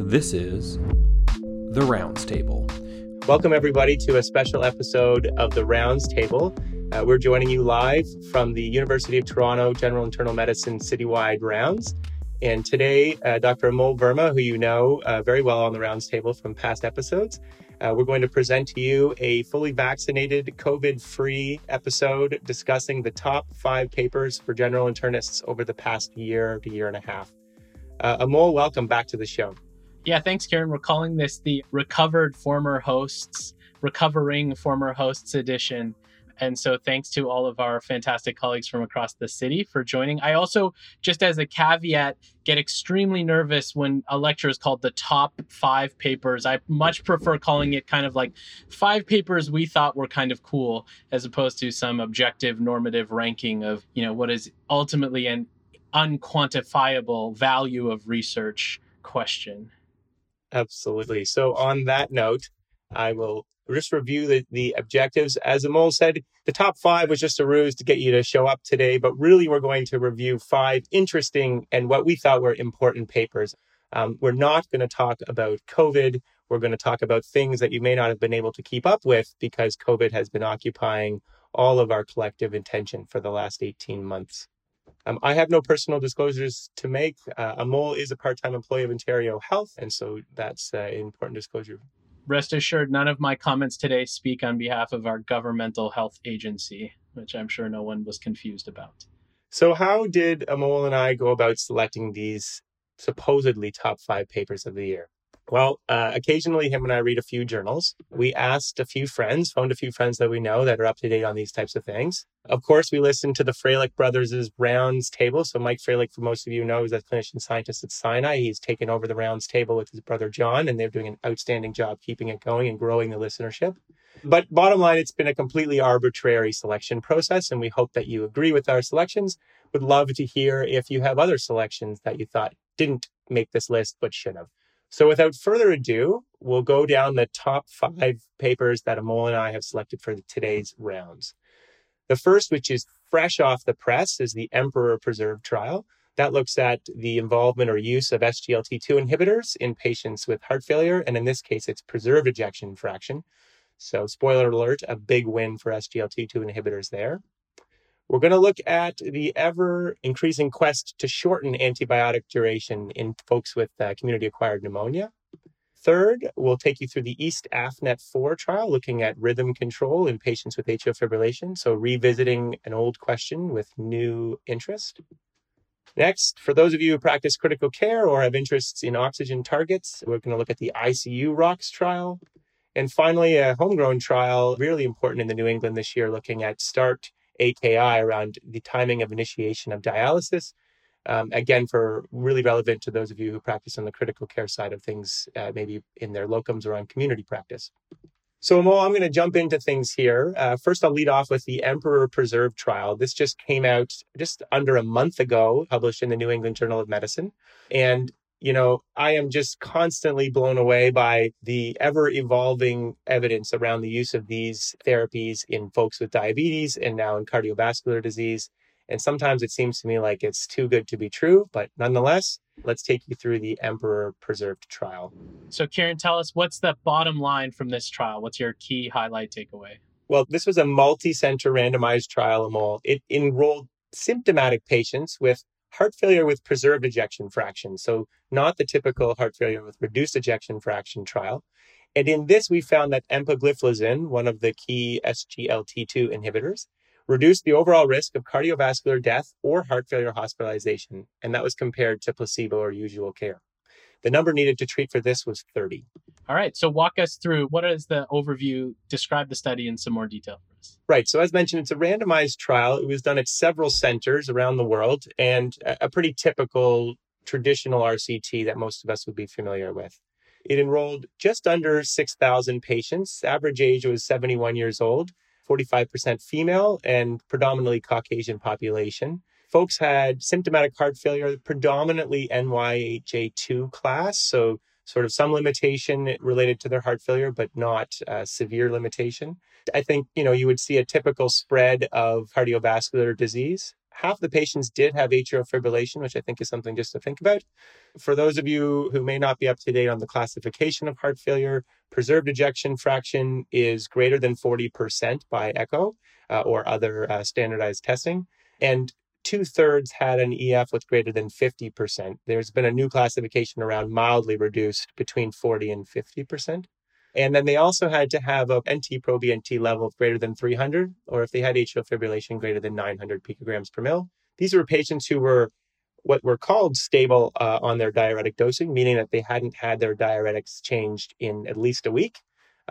This is The Rounds Table. Welcome, everybody, to a special episode of The Rounds Table. Uh, we're joining you live from the University of Toronto General Internal Medicine Citywide Rounds. And today, uh, Dr. Amol Verma, who you know uh, very well on the Rounds Table from past episodes, uh, we're going to present to you a fully vaccinated, COVID free episode discussing the top five papers for general internists over the past year to year and a half. Uh, Amol, welcome back to the show. Yeah, thanks, Kieran. We're calling this the Recovered Former Hosts, Recovering Former Hosts Edition. And so, thanks to all of our fantastic colleagues from across the city for joining. I also, just as a caveat, get extremely nervous when a lecture is called the top five papers. I much prefer calling it kind of like five papers we thought were kind of cool, as opposed to some objective normative ranking of, you know, what is ultimately an unquantifiable value of research question. Absolutely. So, on that note, I will just review the, the objectives. As Amol said, the top five was just a ruse to get you to show up today, but really we're going to review five interesting and what we thought were important papers. Um, we're not going to talk about COVID. We're going to talk about things that you may not have been able to keep up with because COVID has been occupying all of our collective attention for the last 18 months. Um, I have no personal disclosures to make. Uh, Amol is a part time employee of Ontario Health, and so that's uh, an important disclosure. Rest assured, none of my comments today speak on behalf of our governmental health agency, which I'm sure no one was confused about. So, how did Amol and I go about selecting these supposedly top five papers of the year? Well, uh, occasionally him and I read a few journals. We asked a few friends, phoned a few friends that we know that are up to date on these types of things. Of course, we listened to the Fralick brothers' rounds table. So Mike Fralick, for most of you know, is a clinician scientist at Sinai. He's taken over the rounds table with his brother John, and they're doing an outstanding job keeping it going and growing the listenership. But bottom line, it's been a completely arbitrary selection process, and we hope that you agree with our selections. Would love to hear if you have other selections that you thought didn't make this list but should have. So without further ado, we'll go down the top five papers that Amol and I have selected for today's rounds. The first, which is fresh off the press, is the Emperor Preserve trial. That looks at the involvement or use of SGLT2 inhibitors in patients with heart failure. And in this case, it's preserved ejection fraction. So, spoiler alert, a big win for SGLT2 inhibitors there. We're going to look at the ever increasing quest to shorten antibiotic duration in folks with uh, community acquired pneumonia. Third, we'll take you through the East AFNet 4 trial looking at rhythm control in patients with atrial fibrillation. So, revisiting an old question with new interest. Next, for those of you who practice critical care or have interests in oxygen targets, we're going to look at the ICU ROX trial. And finally, a homegrown trial, really important in the New England this year, looking at STARRT AKI around the timing of initiation of dialysis. Um, again, for really relevant to those of you who practice on the critical care side of things, uh, maybe in their locums or on community practice. So, Mo, I'm going to jump into things here. Uh, first, I'll lead off with the Emperor Preserve trial. This just came out just under a month ago, published in the New England Journal of Medicine. And you know, I am just constantly blown away by the ever evolving evidence around the use of these therapies in folks with diabetes and now in cardiovascular disease. And sometimes it seems to me like it's too good to be true, but nonetheless, let's take you through the Emperor Preserved trial. So, Kieran, tell us what's the bottom line from this trial? What's your key highlight takeaway? Well, this was a multi center randomized trial, Amol. It enrolled symptomatic patients with heart failure with preserved ejection fraction. So, not the typical heart failure with reduced ejection fraction trial. And in this, we found that empagliflozin, one of the key SGLT2 inhibitors, reduced the overall risk of cardiovascular death or heart failure hospitalization. And that was compared to placebo or usual care. The number needed to treat for this was 30. All right. So walk us through what is the overview? Describe the study in some more detail for us. Right. So as mentioned, it's a randomized trial. It was done at several centers around the world and a pretty typical traditional RCT that most of us would be familiar with. It enrolled just under 6,000 patients. Average age was 71 years old, 45% female, and predominantly Caucasian population folks had symptomatic heart failure, predominantly NYHA2 class. So, sort of some limitation related to their heart failure, but not a severe limitation. I think, you know, you would see a typical spread of cardiovascular disease. half the patients did have atrial fibrillation, which I think is something just to think about. For those of you who may not be up to date on the classification of heart failure, preserved ejection fraction is greater than 40% by echo uh, or other uh, standardized testing. And two thirds had an EF with greater than 50%. There's been a new classification around mildly reduced between 40 and 50%. And then they also had to have a NT proBNP level of greater than 300, or if they had atrial fibrillation, greater than 900 picograms per mil. These were patients who were what were called stable uh, on their diuretic dosing, meaning that they hadn't had their diuretics changed in at least a week.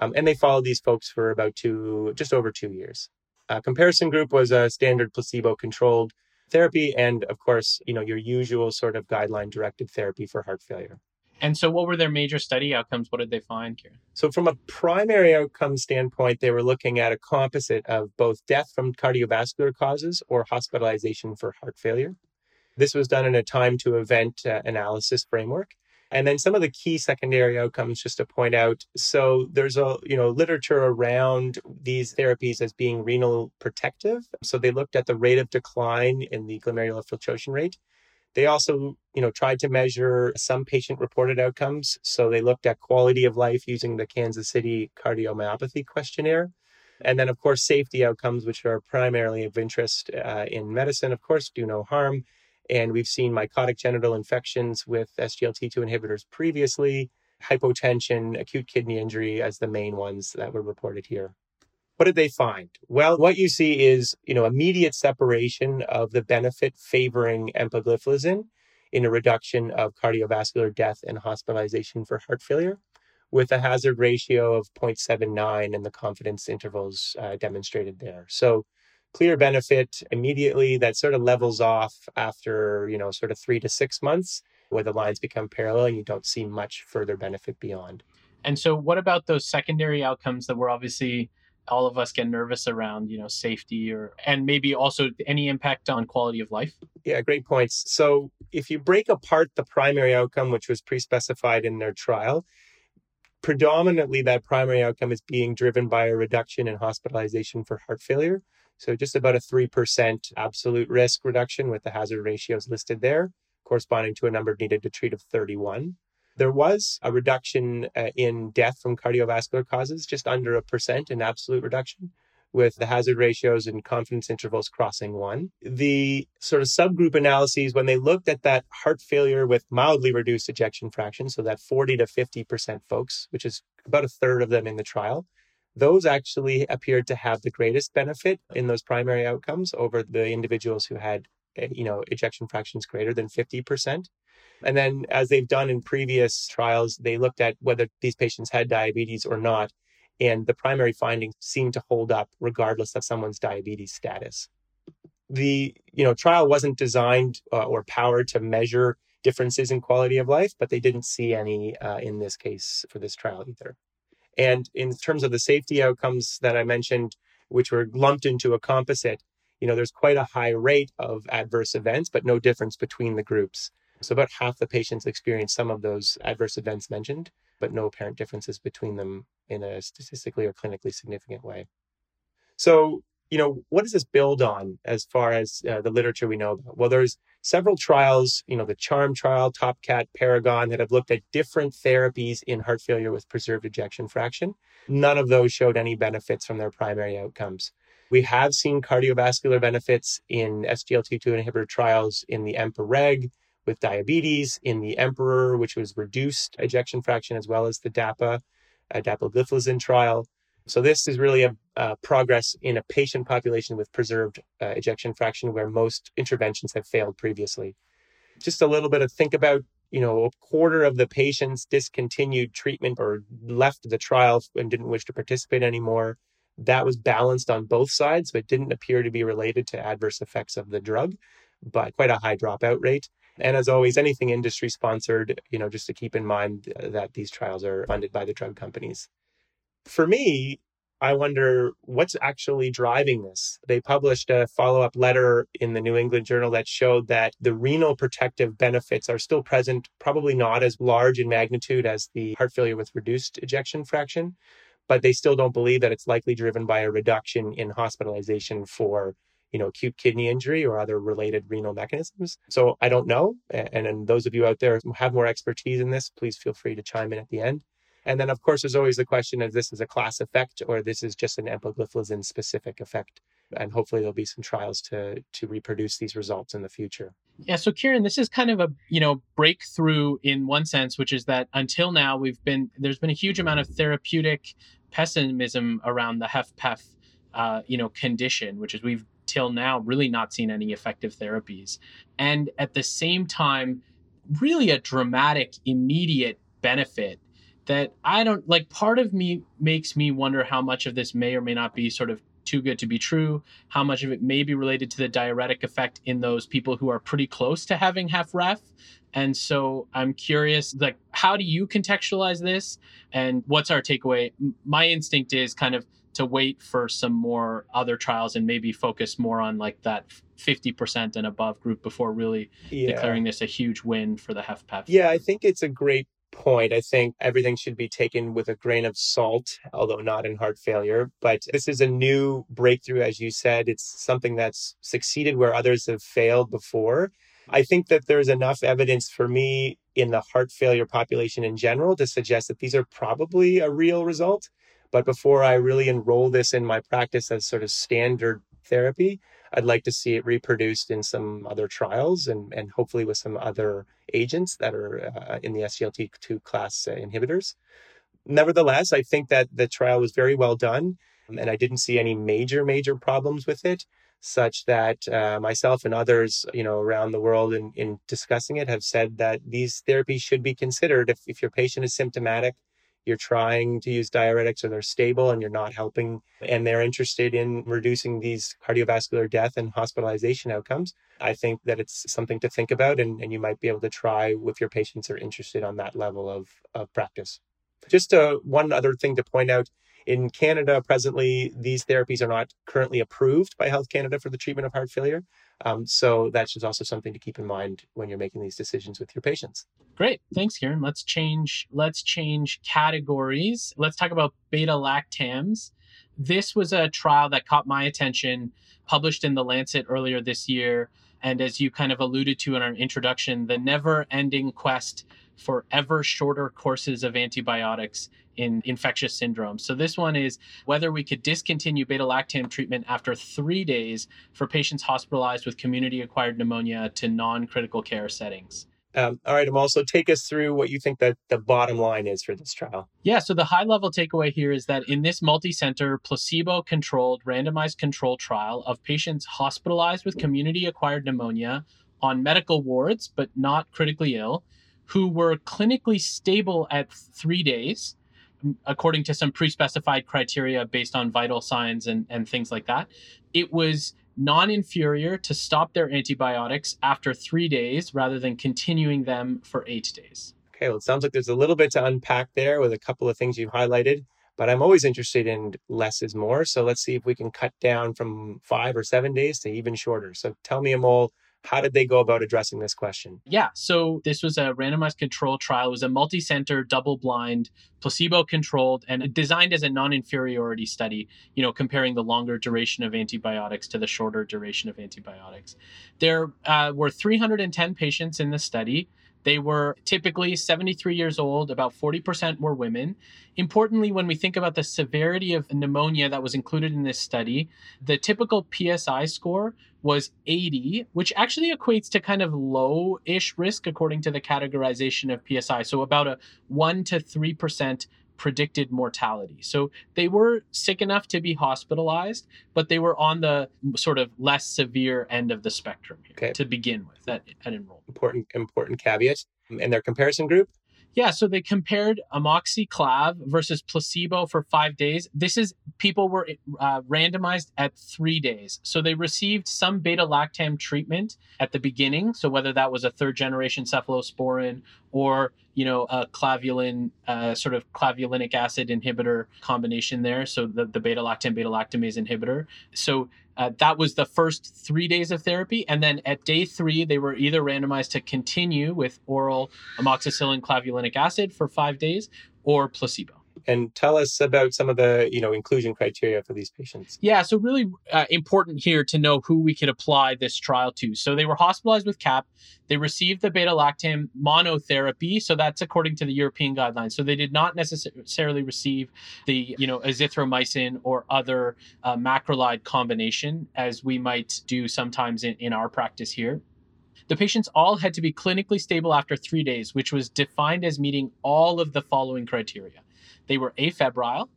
Um, and they followed these folks for about two, just over two years. Uh, comparison group was a standard placebo controlled therapy. And of course, you know, your usual sort of guideline directed therapy for heart failure. And so, what were their major study outcomes? What did they find, Kieran? So, from a primary outcome standpoint, they were looking at a composite of both death from cardiovascular causes or hospitalization for heart failure. This was done in a time to event uh, analysis framework. And then some of the key secondary outcomes, just to point out. So there's a you know literature around these therapies as being renal protective. So they looked at the rate of decline in the glomerular filtration rate. They also, you know, tried to measure some patient reported outcomes. So they looked at quality of life using the Kansas City cardiomyopathy questionnaire. And then, of course, safety outcomes, which are primarily of interest uh, in medicine, of course, do no harm. And we've seen mycotic genital infections with SGLT2 inhibitors previously, hypotension, acute kidney injury as the main ones that were reported here. What did they find? Well, what you see is, you know, immediate separation of the benefit favoring empagliflozin in a reduction of cardiovascular death and hospitalization for heart failure with a hazard ratio of 0.79 and the confidence intervals uh, demonstrated there. So clear benefit immediately that sort of levels off after, you know, sort of three to six months where the lines become parallel and you don't see much further benefit beyond. And so what about those secondary outcomes that were obviously all of us get nervous around you know safety or and maybe also any impact on quality of life? Yeah great points. So if you break apart the primary outcome which was pre-specified in their trial predominantly that primary outcome is being driven by a reduction in hospitalization for heart failure so just about a 3% absolute risk reduction with the hazard ratios listed there corresponding to a number needed to treat of 31 there was a reduction uh, in death from cardiovascular causes, just under a percent in absolute reduction, with the hazard ratios and confidence intervals crossing one. The sort of subgroup analyses, when they looked at that heart failure with mildly reduced ejection fraction, so that 40 to 50% folks, which is about a third of them in the trial, those actually appeared to have the greatest benefit in those primary outcomes over the individuals who had eh, you know ejection fractions greater than 50% and then, as they've done in previous trials, they looked at whether these patients had diabetes or not. And the primary findings seemed to hold up regardless of someone's diabetes status. The you know trial wasn't designed uh, or powered to measure differences in quality of life, but they didn't see any uh, in this case for this trial either. And in terms of the safety outcomes that I mentioned, which were lumped into a composite, you know, there's quite a high rate of adverse events, but no difference between the groups. So about half the patients experience some of those adverse events mentioned, but no apparent differences between them in a statistically or clinically significant way. So, you know, what does this build on as far as uh, the literature we know about? Well, there's several trials, you know, the CHARM trial, TOPCAT, Paragon, that have looked at different therapies in heart failure with preserved ejection fraction. None of those showed any benefits from their primary outcomes. We have seen cardiovascular benefits in SGLT2 inhibitor trials in the EMPA-REG, with diabetes, in the Emperor, which was reduced ejection fraction, as well as the DAPA, uh, dapagliflozin trial. So this is really a, a, progress in a patient population with preserved uh, ejection fraction where most interventions have failed previously. Just a little bit of think about, you know, a quarter of the patients discontinued treatment or left the trial and didn't wish to participate anymore. That was balanced on both sides, but didn't appear to be related to adverse effects of the drug, but quite a high dropout rate. And as always, anything industry sponsored, you know, just to keep in mind that these trials are funded by the drug companies. For me, I wonder what's actually driving this. They published a follow up letter in the New England Journal that showed that the renal protective benefits are still present, probably not as large in magnitude as the heart failure with reduced ejection fraction, but they still don't believe that it's likely driven by a reduction in hospitalization for you know, acute kidney injury or other related renal mechanisms. So I don't know. And, and those of you out there who have more expertise in this, please feel free to chime in at the end. And then, of course, there's always the question of this is a class effect or this is just an empagliflozin specific effect. And hopefully there'll be some trials to to reproduce these results in the future. Yeah, so Kieran, this is kind of a you know breakthrough in one sense, which is that until now we've been there's been a huge amount of therapeutic pessimism around the HFpEF uh, you know condition, which is we've till now really not seen any effective therapies, and at the same time, really a dramatic immediate benefit that I don't like. Part of me makes me wonder how much of this may or may not be sort of too good to be true, how much of it may be related to the diuretic effect in those people who are pretty close to having HFrEF. And so I'm curious, like, how do you contextualize this? And what's our takeaway? My instinct is kind of to wait for some more other trials and maybe focus more on like that 50% and above group before really yeah. declaring this a huge win for the HFpEF. Yeah, I think it's a great point. I think everything should be taken with a grain of salt, although not in heart failure. But this is a new breakthrough, as you said. It's something that's succeeded where others have failed before. I think that there's enough evidence for me in the heart failure population in general to suggest that these are probably a real result. But before I really enroll this in my practice as sort of standard therapy, I'd like to see it reproduced in some other trials and, and hopefully with some other agents that are uh, in the SGLT2 class uh, inhibitors. Nevertheless, I think that the trial was very well done and I didn't see any major, major problems with it such that uh, myself and others, you know, around the world in, in discussing it have said that these therapies should be considered if, if your patient is symptomatic you're trying to use diuretics or they're stable and you're not helping and they're interested in reducing these cardiovascular death and hospitalization outcomes i think that it's something to think about and, and you might be able to try with your patients are interested on that level of, of practice. Just uh, one other thing to point out in Canada, presently, these therapies are not currently approved by Health Canada for the treatment of heart failure. Um, so that's just also something to keep in mind when you're making these decisions with your patients. Great, thanks, Kieran. Let's change. Let's change categories. Let's talk about beta lactams. This was a trial that caught my attention, published in the Lancet earlier this year. And as you kind of alluded to in our introduction, the never ending quest for ever shorter courses of antibiotics in infectious syndromes. So this one is whether we could discontinue beta lactam treatment after three days for patients hospitalized with community acquired pneumonia to non critical care settings. Um, all right, also take us through what you think that the bottom line is for this trial. Yeah, so the high level takeaway here is that in this multi center, placebo controlled, randomized control trial of patients hospitalized with community acquired pneumonia on medical wards, but not critically ill, who were clinically stable at three days, according to some pre specified criteria based on vital signs and, and things like that. It was non inferior to stop their antibiotics after three days rather than continuing them for eight days. Okay, well, it sounds like there's a little bit to unpack there with a couple of things you've highlighted, but I'm always interested in less is more. So let's see if we can cut down from five or seven days to even shorter. So tell me, Amol, how did they go about addressing this question? Yeah, so this was a randomized control trial. It was a multi center, double blind, placebo controlled, and designed as a non inferiority study, you know, comparing the longer duration of antibiotics to the shorter duration of antibiotics. There uh, were 310 patients in the study. They were typically 73 years old, about 40% were women. Importantly, when we think about the severity of pneumonia that was included in this study, the typical PSI score was 80, which actually equates to kind of low ish risk according to the categorization of PSI. So about a 1 to 3% predicted mortality. So they were sick enough to be hospitalized, but they were on the sort of less severe end of the spectrum here okay. to begin with at, at enrollment. Important, important caveat. And their comparison group? Yeah, so they compared amoxiclav versus placebo for five days. This is people were uh, randomized at three days. So they received some beta lactam treatment at the beginning. So whether that was a third generation cephalosporin or you know a clavulin uh, sort of clavulanic acid inhibitor combination there. So the, the beta lactam beta lactamase inhibitor. So uh, that was the first three days of therapy. And then at day three, they were either randomized to continue with oral amoxicillin clavulanic acid for five days or placebo. And tell us about some of the, you know, inclusion criteria for these patients. Yeah, so really uh, important here to know who we could apply this trial to. So they were hospitalized with CAP. They received the beta lactam monotherapy, so that's according to the European guidelines. So they did not necessarily receive the, you know, azithromycin or other uh, macrolide combination as we might do sometimes in, in our practice here. The patients all had to be clinically stable after three days, which was defined as meeting all of the following criteria. They were afebrile,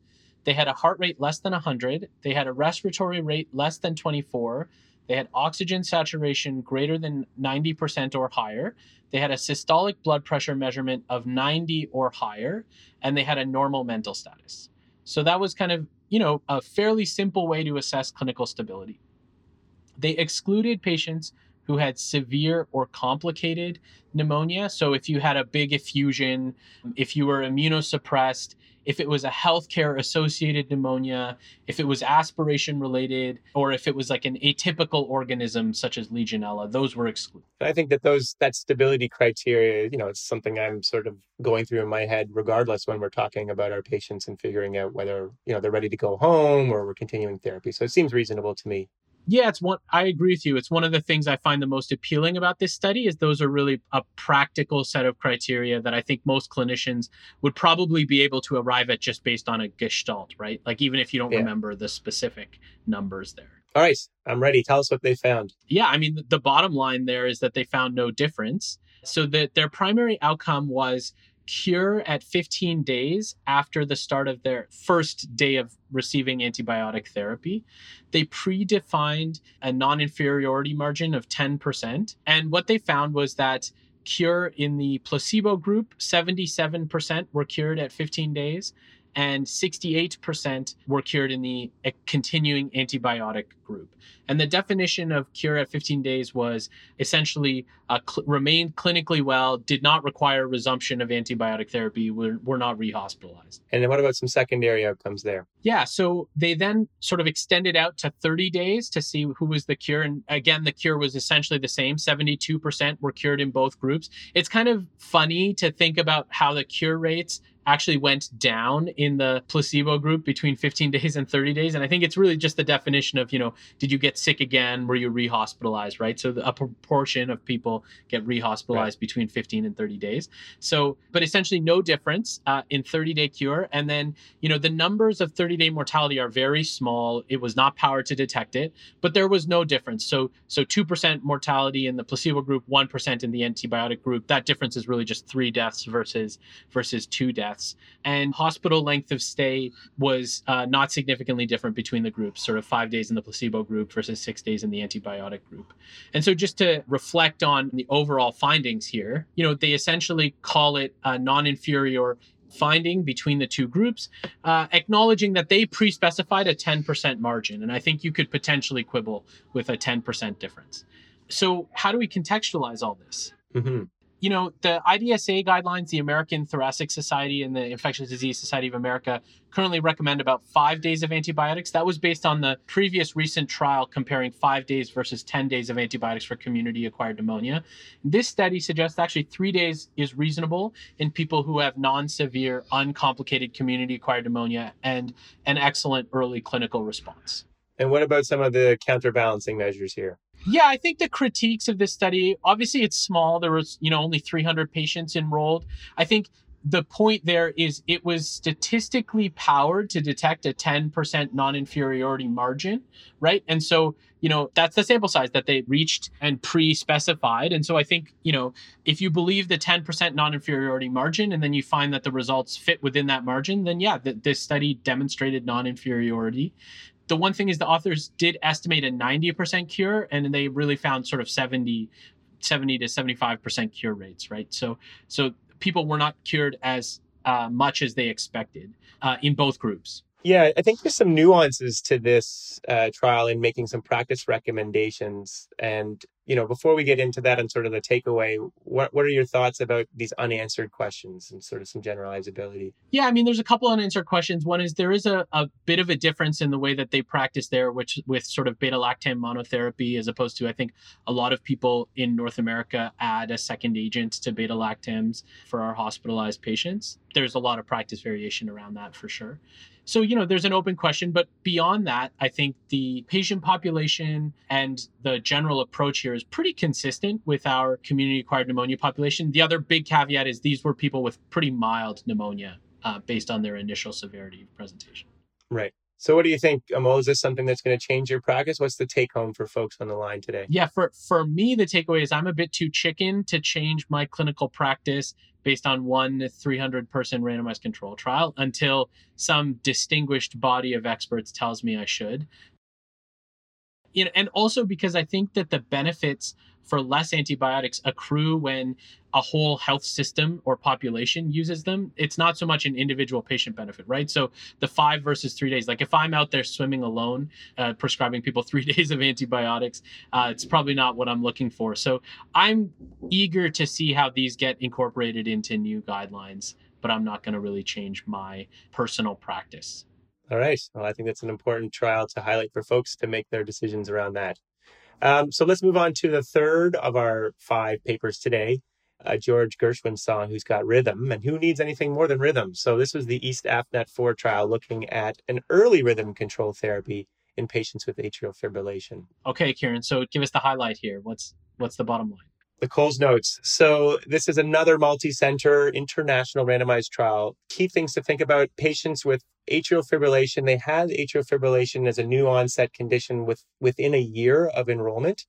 they had a heart rate less than 100, they had a respiratory rate less than 24, they had oxygen saturation greater than 90% or higher, they had a systolic blood pressure measurement of 90 or higher, and they had a normal mental status. So that was kind of, you know, a fairly simple way to assess clinical stability. They excluded patients who had severe or complicated pneumonia. So, if you had a big effusion, if you were immunosuppressed, if it was a healthcare associated pneumonia, if it was aspiration related, or if it was like an atypical organism such as Legionella, those were excluded. I think that those that stability criteria, you know, it's something I'm sort of going through in my head regardless when we're talking about our patients and figuring out whether, you know, they're ready to go home or we're continuing therapy. So it seems reasonable to me yeah, it's one. I agree with you. It's one of the things I find the most appealing about this study is those are really a practical set of criteria that I think most clinicians would probably be able to arrive at just based on a gestalt, right? Like even if you don't yeah. remember the specific numbers there. All right, I'm ready. Tell us what they found. Yeah, I mean the bottom line there is that they found no difference. So that their primary outcome was cure at 15 days after the start of their first day of receiving antibiotic therapy. They predefined a non inferiority margin of 10%. And what they found was that cure in the placebo group, 77% were cured at 15 days, and 68% were cured in the eh, continuing antibiotic group. And the definition of cure at 15 days was essentially uh, cl- remained clinically well, did not require resumption of antibiotic therapy, were, were not rehospitalized. And then what about some secondary outcomes there? Yeah, so they then sort of extended out to 30 days to see who was the cure. And again, the cure was essentially the same 72% were cured in both groups. It's kind of funny to think about how the cure rates actually went down in the placebo group between 15 days and 30 days. And I think it's really just the definition of, you know, did you get sick again? Were you rehospitalized, right? So the, a proportion of people get rehospitalized right. between 15 and 30 days. So, but essentially no difference uh, in 30 day cure. And then, you know, the numbers of 30 day mortality are very small. It was not powered to detect it, but there was no difference. So, so 2% mortality in the placebo group, 1% in the antibiotic group. That difference is really just three deaths versus, versus two deaths deaths. And hospital length of stay was uh, not significantly different between the groups, sort of five days in the placebo group versus six days in the antibiotic group. And so, just to reflect on the overall findings here, you know, they essentially call it a non inferior finding between the two groups, uh, acknowledging that they pre specified a 10% margin. And I think you could potentially quibble with a 10% difference. So, how do we contextualize all this? Mm-hmm you know, the IDSA guidelines, the American Thoracic Society and the Infectious Disease Society of America currently recommend about five days of antibiotics. That was based on the previous recent trial comparing five days versus 10 days of antibiotics for community acquired pneumonia. This study suggests actually three days is reasonable in people who have non severe, uncomplicated community acquired pneumonia and an excellent early clinical response. And what about some of the counterbalancing measures here? Yeah, I think the critiques of this study, obviously it's small. There was, you know, only 300 patients enrolled. I think the point there is it was statistically powered to detect a 10% non-inferiority margin, right? And so, you know, that's the sample size that they reached and pre-specified. And so I think, you know, if you believe the 10% non-inferiority margin and then you find that the results fit within that margin, then yeah, th- this study demonstrated non-inferiority the one thing is the authors did estimate a 90% cure and they really found sort of 70 70 to 75% cure rates right? So so people were not cured as uh, much as they expected uh, in both groups. Yeah i think there's some nuances to this uh, trial in making some practice recommendations and you know, before we get into that and sort of the takeaway, what what are your thoughts about these unanswered questions and sort of some generalizability? Yeah, I mean, there's a couple unanswered questions. One is there is a, a bit of a difference in the way that they practice there, which with sort of beta lactam monotherapy, as opposed to I think a lot of people in North America add a second agent to beta lactams for our hospitalized patients. There's a lot of practice variation around that for sure. So, you know, there's an open question, but beyond that, I think the patient population and the general approach here is pretty consistent with our community acquired pneumonia population. The other big caveat is these were people with pretty mild pneumonia uh, based on their initial severity of presentation. Right. So, what do you think, Amol? Is this something that's going to change your practice? What's the take home for folks on the line today? Yeah, for for me, the takeaway is I'm a bit too chicken to change my clinical practice based on one 300 person randomized control trial until some distinguished body of experts tells me I should. You know, and also because I think that the benefits for less antibiotics accrue when a whole health system or population uses them. It's not so much an individual patient benefit, right? So the five versus three days, like if I'm out there swimming alone, uh, prescribing people three days of antibiotics, uh, it's probably not what I'm looking for. So I'm eager to see how these get incorporated into new guidelines, but I'm not going to really change my personal practice. All right. Well, I think that's an important trial to highlight for folks to make their decisions around that. Um, so let's move on to the third of our five papers today. Uh, George Gershwin song, Who's Got Rhythm, and who needs anything more than rhythm? So, this was the East AFNet 4 trial looking at an early rhythm control therapy in patients with atrial fibrillation. Okay, Kieran. So, give us the highlight here. What's what's the bottom line? The Coles notes. So, this is another multi center international randomized trial. Key things to think about patients with atrial fibrillation. They had atrial fibrillation as a new onset condition with, within a year of enrollment.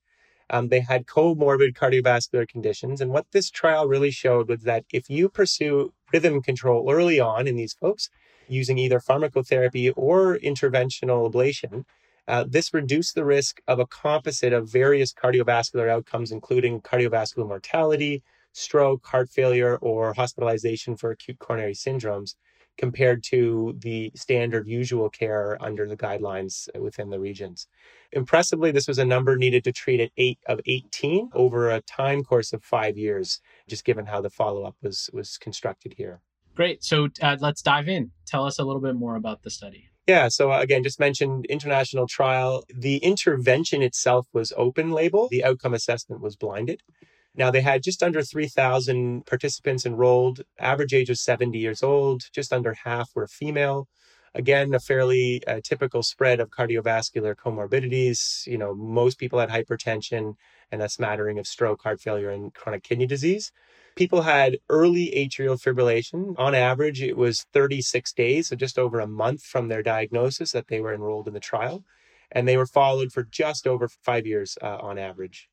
Um, they had comorbid cardiovascular conditions. And what this trial really showed was that if you pursue rhythm control early on in these folks, using either pharmacotherapy or interventional ablation, uh, this reduced the risk of a composite of various cardiovascular outcomes, including cardiovascular mortality, stroke, heart failure, or hospitalization for acute coronary syndromes, compared to the standard usual care under the guidelines within the regions. Impressively, this was a number needed to treat at 8 of 18 over a time course of five years, just given how the follow up was, was constructed here. Great. So uh, let's dive in. Tell us a little bit more about the study. Yeah, so uh, again, just mentioned international trial. The intervention itself was open label, the outcome assessment was blinded. Now, they had just under 3,000 participants enrolled, average age was 70 years old, just under half were female. Again, a fairly uh, typical spread of cardiovascular comorbidities. You know, most people had hypertension and a smattering of stroke, heart failure, and chronic kidney disease. People had early atrial fibrillation. On average, it was 36 days, so just over a month from their diagnosis that they were enrolled in the trial. And they were followed for just over five years uh, on average.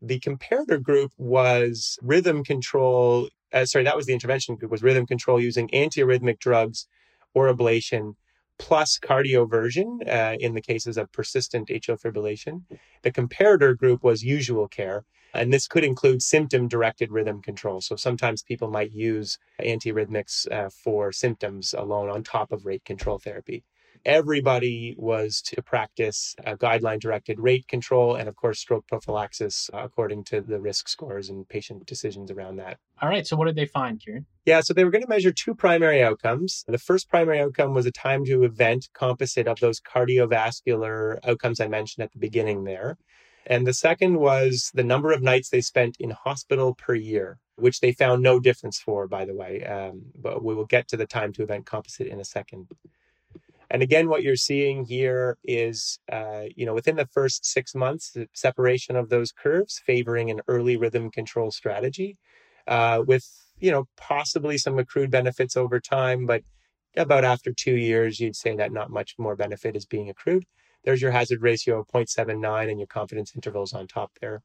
The comparator group was rhythm control. Uh, sorry, that was the intervention group, was rhythm control using antiarrhythmic drugs or ablation plus cardioversion uh, in the cases of persistent atrial fibrillation. The comparator group was usual care. And this could include symptom directed rhythm control. So sometimes people might use antiarrhythmics uh, for symptoms alone on top of rate control therapy. Everybody was to practice guideline directed rate control and, of course, stroke prophylaxis uh, according to the risk scores and patient decisions around that. All right. So, what did they find, Kieran? Yeah. So, they were going to measure two primary outcomes. The first primary outcome was a time to event composite of those cardiovascular outcomes I mentioned at the beginning there. And the second was the number of nights they spent in hospital per year, which they found no difference for, by the way. Um, but we will get to the time to event composite in a second. And again, what you're seeing here is, uh, you know, within the first six months, the separation of those curves favoring an early rhythm control strategy uh, with, you know, possibly some accrued benefits over time. But about after two years, you'd say that not much more benefit is being accrued there's your hazard ratio of 0.79 and your confidence intervals on top there.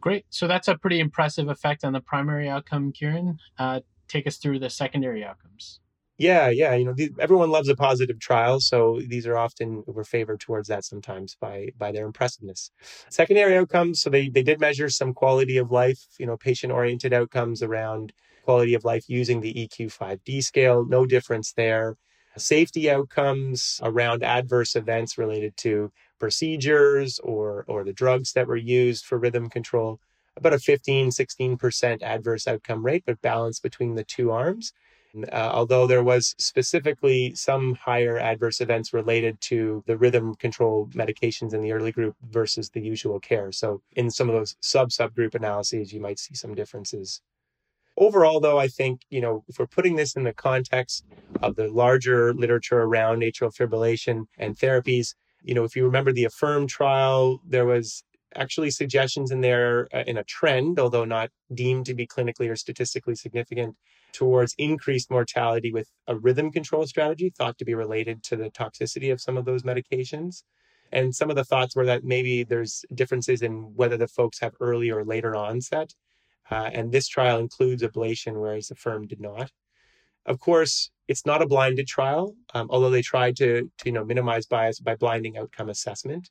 Great. So that's a pretty impressive effect on the primary outcome, Kieran. Uh, take us through the secondary outcomes. Yeah, yeah. You know, these, everyone loves a positive trial, so these are often we're favored towards that sometimes by by their impressiveness. Secondary outcomes. So they they did measure some quality of life. You know, patient oriented outcomes around quality of life using the EQ5D scale. No difference there. safety outcomes around adverse events related to procedures or, or the drugs that were used for rhythm control, about a 15, 16% adverse outcome rate, but balanced between the two arms. Uh, although there was specifically some higher adverse events related to the rhythm control medications in the early group versus the usual care. So, in some of those sub subgroup analyses, you might see some differences. Overall, though, I think, you know, if we're putting this in the context of the larger literature around atrial fibrillation and therapies, you know, if you remember the AFFIRM trial, there was actually suggestions in there uh, in a trend, although not deemed to be clinically or statistically significant, towards increased mortality with a rhythm control strategy thought to be related to the toxicity of some of those medications. And some of the thoughts were that maybe there's differences in whether the folks have early or later onset. Uh, and this trial includes ablation, whereas the AFFIRM did not. Of course, it's not a blinded trial, um, although they tried to, to you know minimize bias by blinding outcome assessment.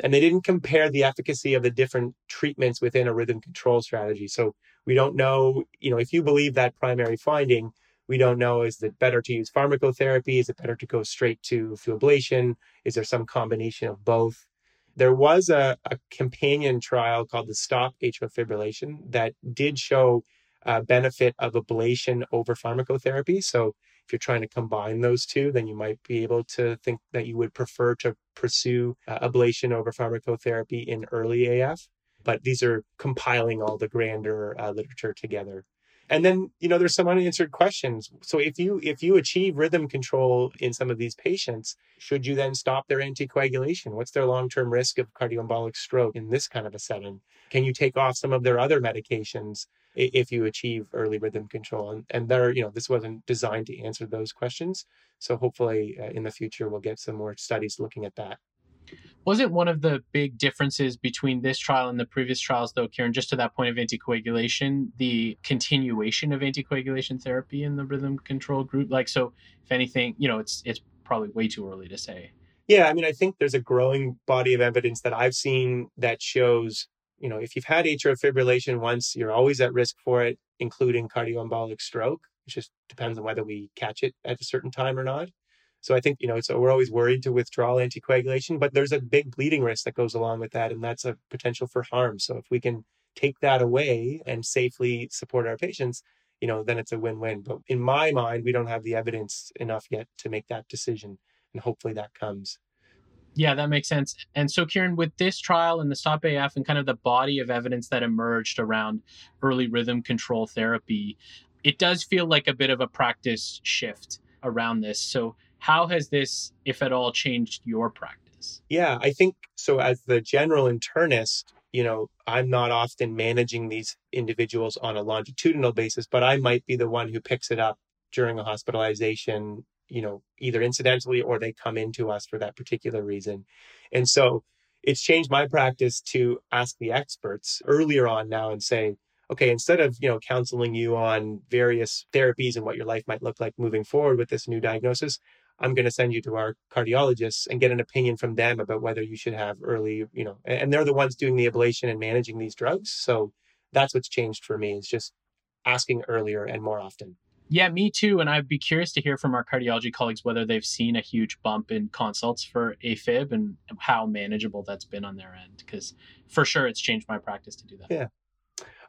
And they didn't compare the efficacy of the different treatments within a rhythm control strategy. So we don't know, you know, if you believe that primary finding, we don't know is it better to use pharmacotherapy? Is it better to go straight to, to ablation? Is there some combination of both? There was a, a companion trial called the Stop Atrial Fibrillation that did show uh, benefit of ablation over pharmacotherapy. So if you're trying to combine those two, then you might be able to think that you would prefer to pursue uh, ablation over pharmacotherapy in early AF. But these are compiling all the grander uh, literature together. And then, you know, there's some unanswered questions. So if you if you achieve rhythm control in some of these patients, should you then stop their anticoagulation? What's their long-term risk of cardioembolic stroke in this kind of a setting? Can you take off some of their other medications if you achieve early rhythm control. And, and there, you know, this wasn't designed to answer those questions. So hopefully uh, in the future, we'll get some more studies looking at that. Wasn't one of the big differences between this trial and the previous trials, though, Kieran, just to that point of anticoagulation, the continuation of anticoagulation therapy in the rhythm control group? Like, so if anything, you know, it's it's probably way too early to say. Yeah, I mean, I think there's a growing body of evidence that I've seen that shows you know, if you've had atrial fibrillation once, you're always at risk for it, including cardioembolic stroke. It just depends on whether we catch it at a certain time or not. So I think, you know, so we're always worried to withdraw anticoagulation, but there's a big bleeding risk that goes along with that, and that's a potential for harm. So if we can take that away and safely support our patients, you know, then it's a win-win. But in my mind, we don't have the evidence enough yet to make that decision. And hopefully that comes. Yeah, that makes sense. And so, Kieran, with this trial and the Stop AF and kind of the body of evidence that emerged around early rhythm control therapy, it does feel like a bit of a practice shift around this. So, how has this, if at all, changed your practice? Yeah, I think so. As the general internist, you know, I'm not often managing these individuals on a longitudinal basis, but I might be the one who picks it up during a hospitalization you know, either incidentally or they come into us for that particular reason. And so it's changed my practice to ask the experts earlier on now and say, okay, instead of, you know, counseling you on various therapies and what your life might look like moving forward with this new diagnosis, I'm going to send you to our cardiologists and get an opinion from them about whether you should have early, you know, and they're the ones doing the ablation and managing these drugs. So that's what's changed for me is just asking earlier and more often. Yeah, me too. And I'd be curious to hear from our cardiology colleagues whether they've seen a huge bump in consults for AFib and how manageable that's been on their end. Because for sure, it's changed my practice to do that. Yeah.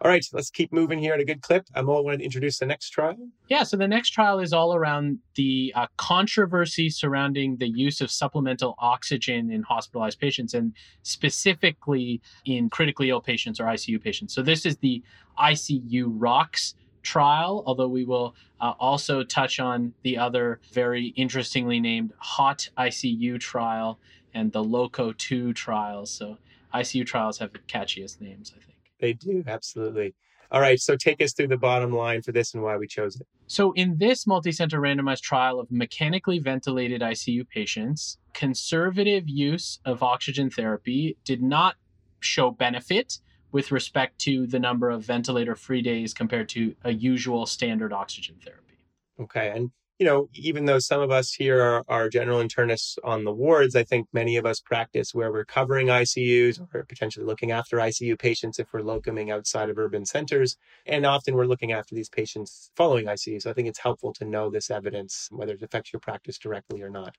All right, let's keep moving here at a good clip. Amol going to introduce the next trial. Yeah, so the next trial is all around the uh, controversy surrounding the use of supplemental oxygen in hospitalized patients and specifically in critically ill patients or ICU patients. So this is the ICU ROX trial, although we will uh, also touch on the other very interestingly named HOT ICU trial and the LOCO 2 trials. So ICU trials have the catchiest names, I think. They do, absolutely. All right, so take us through the bottom line for this and why we chose it. So, in this multicenter randomized trial of mechanically ventilated ICU patients, conservative use of oxygen therapy did not show benefit with respect to the number of ventilator free days compared to a usual standard oxygen therapy. Okay. And you know, even though some of us here are, are general internists on the wards, I think many of us practice where we're covering ICUs or potentially looking after ICU patients if we're locuming outside of urban centers. And often we're looking after these patients following ICU. So I think it's helpful to know this evidence, whether it affects your practice directly or not.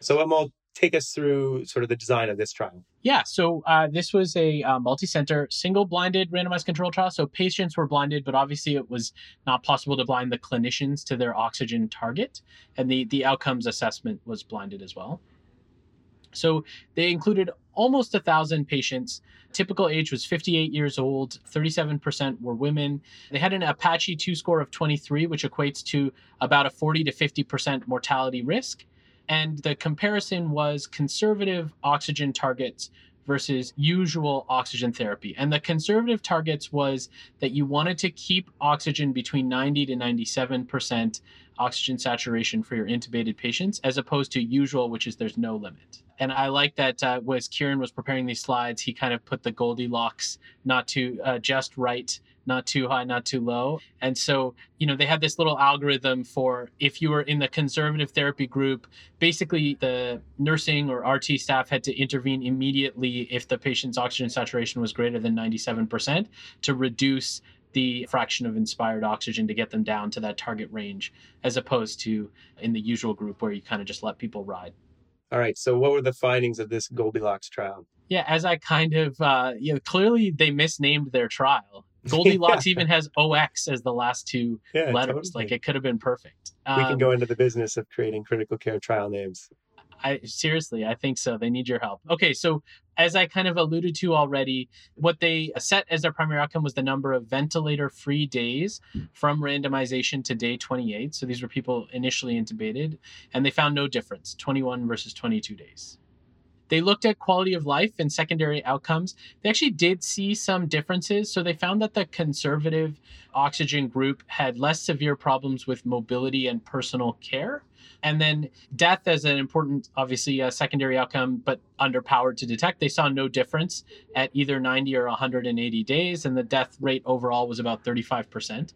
So Amol, take us through sort of the design of this trial. Yeah, so uh, this was a uh, multi-center, single-blinded randomized control trial. So patients were blinded, but obviously it was not possible to blind the clinicians to their oxygen target, and the the outcomes assessment was blinded as well. So they included almost a thousand patients. Typical age was 58 years old. 37% were women. They had an Apache 2 score of 23, which equates to about a 40 to 50% mortality risk. And the comparison was conservative oxygen targets versus usual oxygen therapy. And the conservative targets was that you wanted to keep oxygen between 90 to 97% oxygen saturation for your intubated patients, as opposed to usual, which is there's no limit. And I like that uh, as Kieran was preparing these slides, he kind of put the Goldilocks not to uh, just right not too high, not too low. And so, you know, they had this little algorithm for if you were in the conservative therapy group, basically the nursing or RT staff had to intervene immediately if the patient's oxygen saturation was greater than 97% to reduce the fraction of inspired oxygen to get them down to that target range, as opposed to in the usual group where you kind of just let people ride. All right. So, what were the findings of this Goldilocks trial? Yeah, as I kind of, uh, you know, clearly they misnamed their trial. Goldilocks yeah. even has OX as the last two yeah, letters. Totally. Like it could have been perfect. Um, we can go um, into the business of creating critical care trial names. I seriously, I think so. They need your help. Okay, so as I kind of alluded to already, what they set as their primary outcome was the number of ventilator free days from randomization to day 28. So these were people initially intubated, and they found no difference 21 versus 22 days. They looked at quality of life and secondary outcomes. They actually did see some differences. So they found that the conservative oxygen group had less severe problems with mobility and personal care. And then death as an important, obviously, a secondary outcome, but underpowered to detect. They saw no difference at either 90 or 180 days, and the death rate overall was about 35%.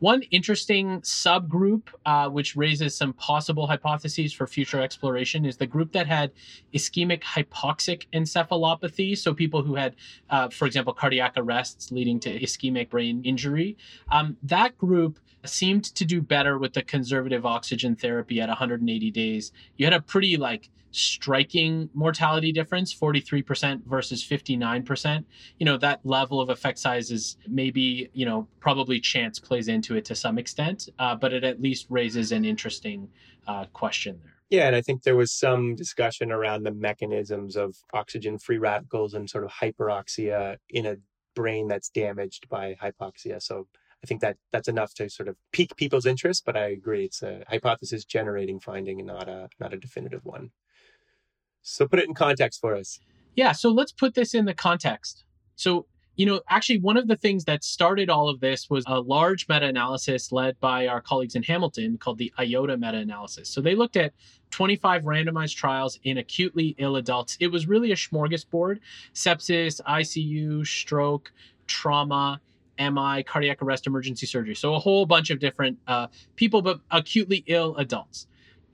One interesting subgroup, uh, which raises some possible hypotheses for future exploration, is the group that had ischemic hypoxic encephalopathy. So, people who had, uh, for example, cardiac arrests leading to ischemic brain injury. Um, that group seemed to do better with the conservative oxygen therapy at 180 days. You had a pretty like striking mortality difference 43% versus 59% you know that level of effect size is maybe you know probably chance plays into it to some extent uh, but it at least raises an interesting uh, question there yeah and i think there was some discussion around the mechanisms of oxygen free radicals and sort of hyperoxia in a brain that's damaged by hypoxia so I think that that's enough to sort of pique people's interest, but I agree it's a hypothesis generating finding and not a not a definitive one. So put it in context for us. Yeah, so let's put this in the context. So, you know, actually, one of the things that started all of this was a large meta analysis led by our colleagues in Hamilton called the IOTA meta analysis. So they looked at 25 randomized trials in acutely ill adults. It was really a smorgasbord sepsis, ICU, stroke, trauma. MI, cardiac arrest, emergency surgery. So, a whole bunch of different uh, people, but acutely ill adults.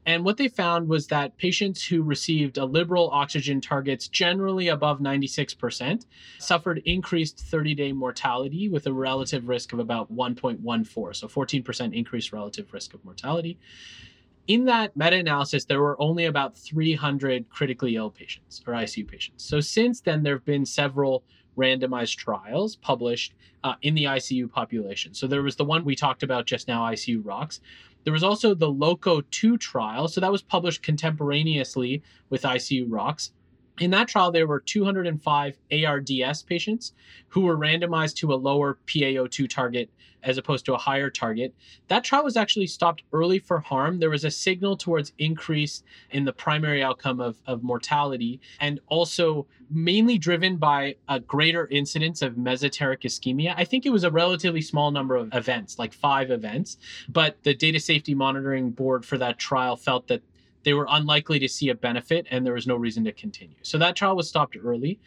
And what they found was that patients who received a liberal oxygen targets generally above 96% suffered increased 30 day mortality with a relative risk of about 1.14, so 14% increased relative risk of mortality. In that meta analysis, there were only about 300 critically ill patients or ICU patients. So since then, there have been several randomized trials published uh, in the ICU population. So there was the one we talked about just now, ICU ROX. There was also the LOCO 2 trial. So that was published contemporaneously with ICU ROX. In that trial, there were 205 ARDS patients who were randomized to a lower PaO2 target as opposed to a higher target. That trial was actually stopped early for harm. There was a signal towards increase in the primary outcome of, of mortality and also mainly driven by a greater incidence of mesenteric ischemia. I think it was a relatively small number of events, like five events, but the data safety monitoring board for that trial felt that they were unlikely to see a benefit and there was no reason to continue. So that trial was stopped early.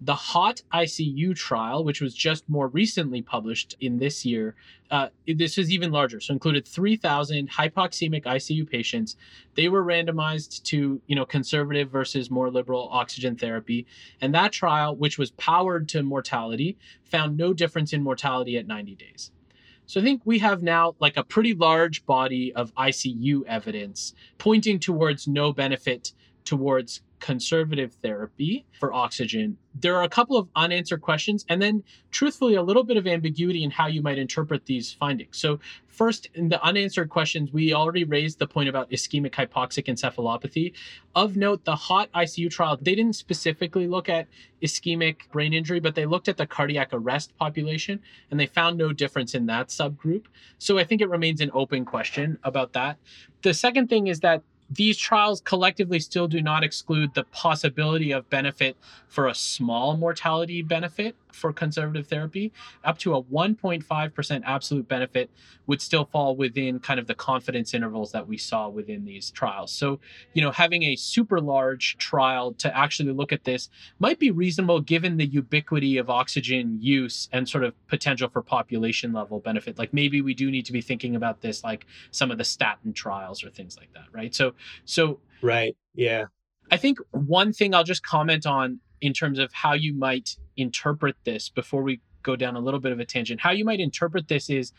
The HOT ICU trial, which was just more recently published in this year, uh, this was even larger. So included 3,000 hypoxemic ICU patients. They were randomized to, you know, conservative versus more liberal oxygen therapy. And that trial, which was powered to mortality, found no difference in mortality at 90 days. So I think we have now like a pretty large body of ICU evidence pointing towards no benefit towards conservative therapy for oxygen. There are a couple of unanswered questions, and then truthfully, a little bit of ambiguity in how you might interpret these findings. So, first, in the unanswered questions, we already raised the point about ischemic hypoxic encephalopathy. Of note, the HOT ICU trial, they didn't specifically look at ischemic brain injury, but they looked at the cardiac arrest population and they found no difference in that subgroup. So, I think it remains an open question about that. The second thing is that these trials collectively still do not exclude the possibility of benefit for a small mortality benefit for conservative therapy. Up to a 1.5% absolute benefit would still fall within kind of the confidence intervals that we saw within these trials. So, you know, having a super large trial to actually look at this might be reasonable given the ubiquity of oxygen use and sort of potential for population level benefit. Like maybe we do need to be thinking about this like some of the statin trials or things like that, right? So, so right, yeah. I think one thing I'll just comment on in terms of how you might interpret this before we go down a little bit of a tangent. How you might interpret this is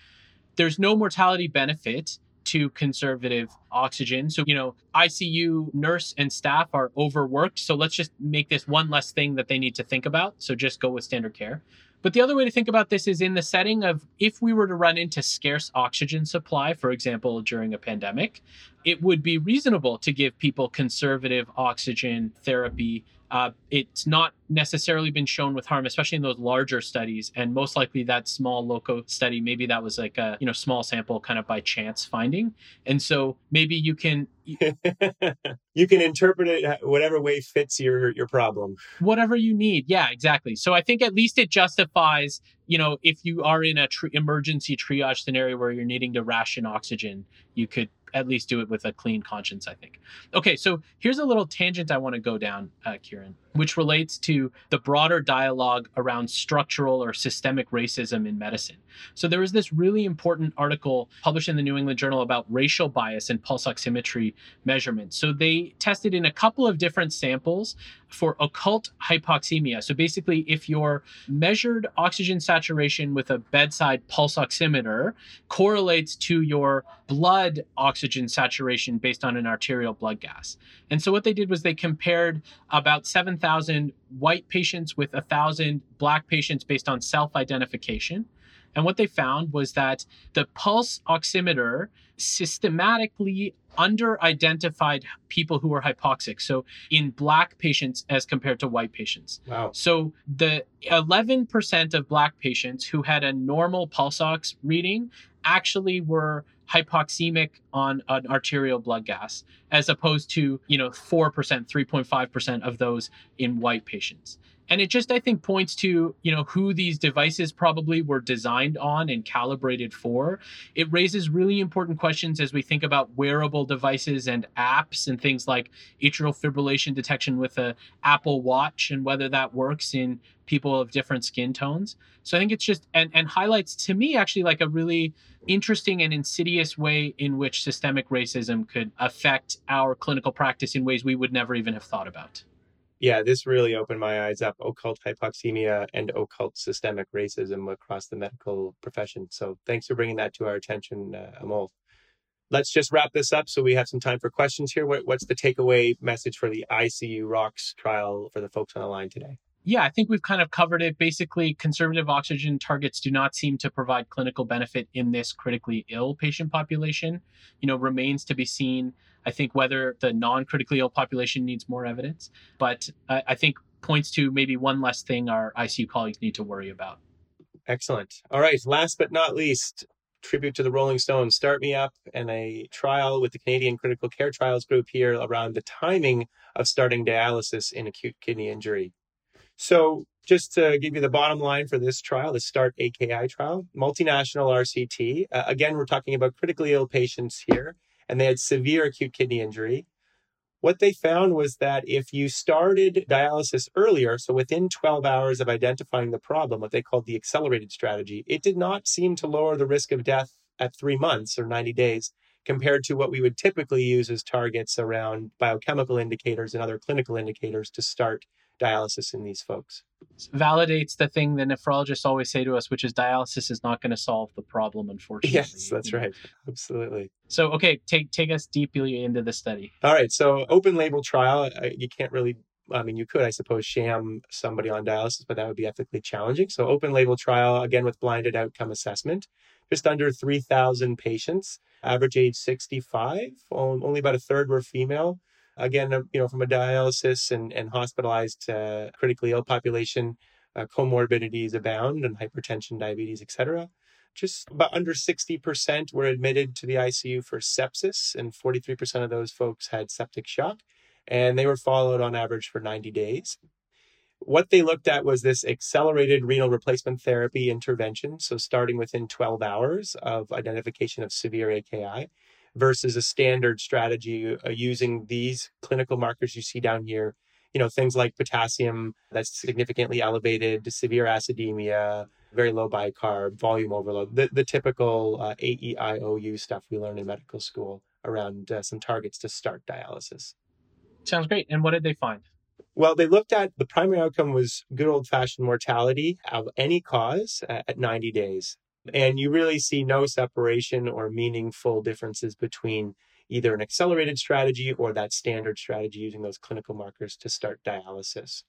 there's no mortality benefit to conservative oxygen. So, you know, ICU nurse and staff are overworked. So let's just make this one less thing that they need to think about. So just go with standard care. But the other way to think about this is in the setting of if we were to run into scarce oxygen supply, for example, during a pandemic, it would be reasonable to give people conservative oxygen therapy uh, it's not necessarily been shown with harm, especially in those larger studies. And most likely that small loco study, maybe that was like a you know small sample kind of by chance finding. And so maybe you can you can interpret it whatever way fits your your problem. Whatever you need. Yeah, exactly. So I think at least it justifies, you know, if you are in a tr- emergency triage scenario where you're needing to ration oxygen, you could at least do it with a clean conscience, I think. Okay, so here's a little tangent I want to go down, uh, Kieran, which relates to the broader dialogue around structural or systemic racism in medicine. So there was this really important article published in the New England Journal about racial bias in pulse oximetry measurements. So they tested in a couple of different samples for occult hypoxemia. So basically, if your measured oxygen saturation with a bedside pulse oximeter correlates to your blood oxygen saturation based on an arterial blood gas. And so what they did was they compared about 7,000 white patients with 1,000 black patients based on self identification. And what they found was that the pulse oximeter systematically under identified people who were hypoxic. So in black patients as compared to white patients. Wow. So the 11% of black patients who had a normal pulse ox reading actually were hypoxemic on an arterial blood gas as opposed to you know 4% 3.5% of those in white patients and it just i think points to you know who these devices probably were designed on and calibrated for. It raises really important questions as we think about wearable devices and apps and things like atrial fibrillation detection with a apple watch and whether that works in people of different skin tones. So i think it's just and and highlights to me actually like a really interesting and insidious way in which systemic racism could affect our clinical practice in ways we would never even have thought about yeah, this really opened my eyes up occult hypoxemia and occult systemic racism across the medical profession. So thanks for bringing that to our attention, uh, Amol. Let's just wrap this up so we have some time for questions here. What, what's the takeaway message for the ICU ROX trial for the folks on the line today? yeah, I think we've kind of covered it. Basically, conservative oxygen targets do not seem to provide clinical benefit in this critically ill patient population. You know, remains to be seen. I think whether the non critically ill population needs more evidence, but I, I think points to maybe one less thing our ICU colleagues need to worry about. Excellent. All right. Last but not least, tribute to the Rolling Stones, Start Me Up, and a trial with the Canadian Critical Care Trials Group here around the timing of starting dialysis in acute kidney injury. So, just to give you the bottom line for this trial, the STARRT AKI trial, multinational RCT. Uh, again, we're talking about critically ill patients here, and they had severe acute kidney injury. what they found was that if you started dialysis earlier, so within 12 hours of identifying the problem, what they called the accelerated strategy, it did not seem to lower the risk of death at three months or 90 days compared to what we would typically use as targets around biochemical indicators and other clinical indicators to start dialysis in these folks. Validates the thing the nephrologists always say to us, which is dialysis is not going to solve the problem, unfortunately. Yes, that's right. Absolutely. So, okay, take take us deeply into the study. All right. So, open label trial. You can't really. I mean, you could, I suppose, sham somebody on dialysis, but that would be ethically challenging. So, open label trial again with blinded outcome assessment. Just under three thousand patients, average age sixty-five. Only about a third were female again, uh, you know, from a dialysis and, and hospitalized uh, critically ill population, uh, comorbidities abound and hypertension, diabetes, etc. Just about under 60% were admitted to the ICU for sepsis, and 43% of those folks had septic shock, and they were followed on average for 90 days. What they looked at was this accelerated renal replacement therapy intervention. So, starting within 12 hours of identification of severe AKI, versus a standard strategy uh, using these clinical markers you see down here. You know, things like potassium that's significantly elevated, severe acidemia, very low bicarb, volume overload, the, the typical uh, AEIOU stuff we learn in medical school around uh, some targets to start dialysis. Sounds great. And what did they find? Well, they looked at the primary outcome was good old fashioned mortality of any cause at 90 days. And you really see no separation or meaningful differences between either an accelerated strategy or that standard strategy using those clinical markers to start dialysis.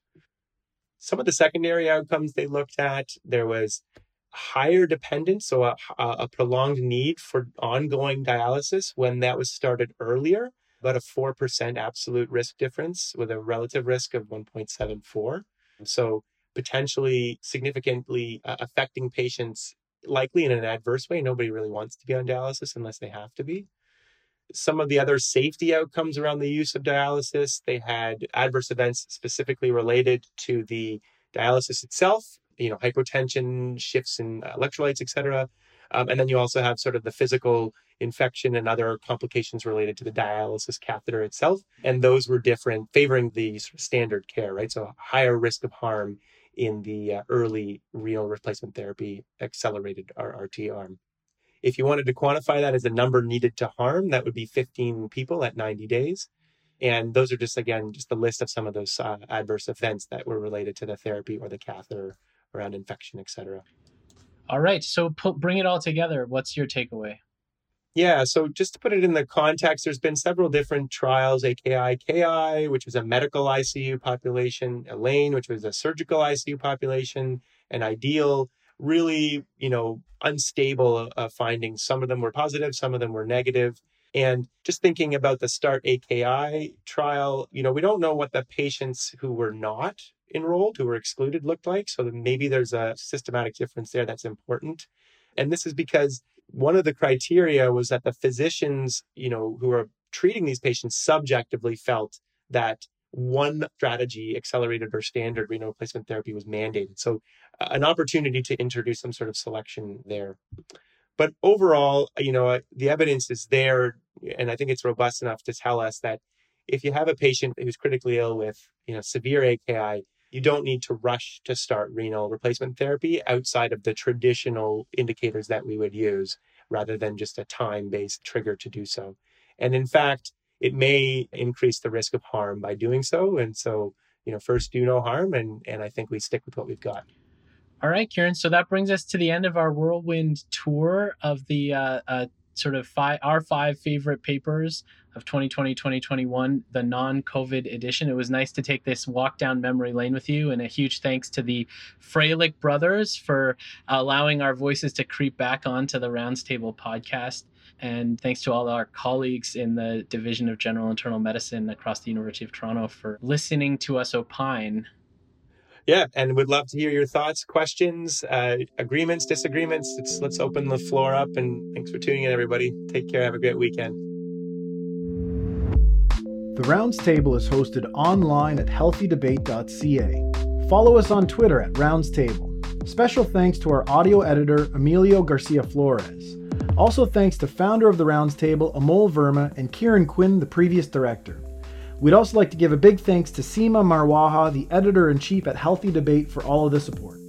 Some of the secondary outcomes they looked at, there was higher dependence, so a, a prolonged need for ongoing dialysis when that was started earlier, about a 4% absolute risk difference with a relative risk of 1.74. So potentially significantly uh, affecting patients likely in an adverse way. Nobody really wants to be on dialysis unless they have to be. Some of the other safety outcomes around the use of dialysis, they had adverse events specifically related to the dialysis itself, you know, hypotension, shifts in electrolytes, etc. Um, and then you also have sort of the physical infection and other complications related to the dialysis catheter itself. And those were different, favoring the standard care, right? So higher risk of harm in the uh, early renal replacement therapy accelerated RRT arm. If you wanted to quantify that as a number needed to harm, that would be 15 people at 90 days. And those are just, again, just the list of some of those uh, adverse events that were related to the therapy or the catheter around infection, et cetera. All right. So bring it all together. What's your takeaway? Yeah, so just to put it in the context, there's been several different trials, AKIKI, which was a medical ICU population, ELAIN, which was a surgical ICU population, and IDEAL, really, you know, unstable uh, findings. Some of them were positive, some of them were negative. And just thinking about the STARRT AKI trial, you know, we don't know what the patients who were not enrolled, who were excluded, looked like. So maybe there's a systematic difference there that's important. And this is because one of the criteria was that the physicians, you know, who are treating these patients subjectively felt that one strategy, accelerated or standard renal replacement therapy, was mandated. So, uh, an opportunity to introduce some sort of selection there. But overall, you know, uh, the evidence is there, and I think it's robust enough to tell us that if you have a patient who's critically ill with, you know, severe AKI, you don't need to rush to start renal replacement therapy outside of the traditional indicators that we would use rather than just a time based trigger to do so. And in fact, it may increase the risk of harm by doing so. And so, you know, first do no harm. And, and I think we stick with what we've got. All right, Kieran. So that brings us to the end of our whirlwind tour of the uh, uh, sort of five our five favorite papers of 2020 2021 the non-covid edition. It was nice to take this walk down memory lane with you and a huge thanks to the Fralick brothers for allowing our voices to creep back onto the rounds table podcast. And thanks to all our colleagues in the division of general internal medicine across the university of toronto for listening to us opine yeah, and we'd love to hear your thoughts, questions, uh, agreements, disagreements. Let's let's open the floor up. And thanks for tuning in, everybody. Take care. Have a great weekend. The Rounds Table is hosted online at healthydebate.ca. Follow us on Twitter at Rounds Table. Special thanks to our audio editor, Emilio Garcia Flores. Also thanks to founder of the Rounds Table, Amol Verma, and Kieran Quinn, the previous director. We'd also like to give a big thanks to Seema Marwaha, the editor in chief at Healthy Debate, for all of the support.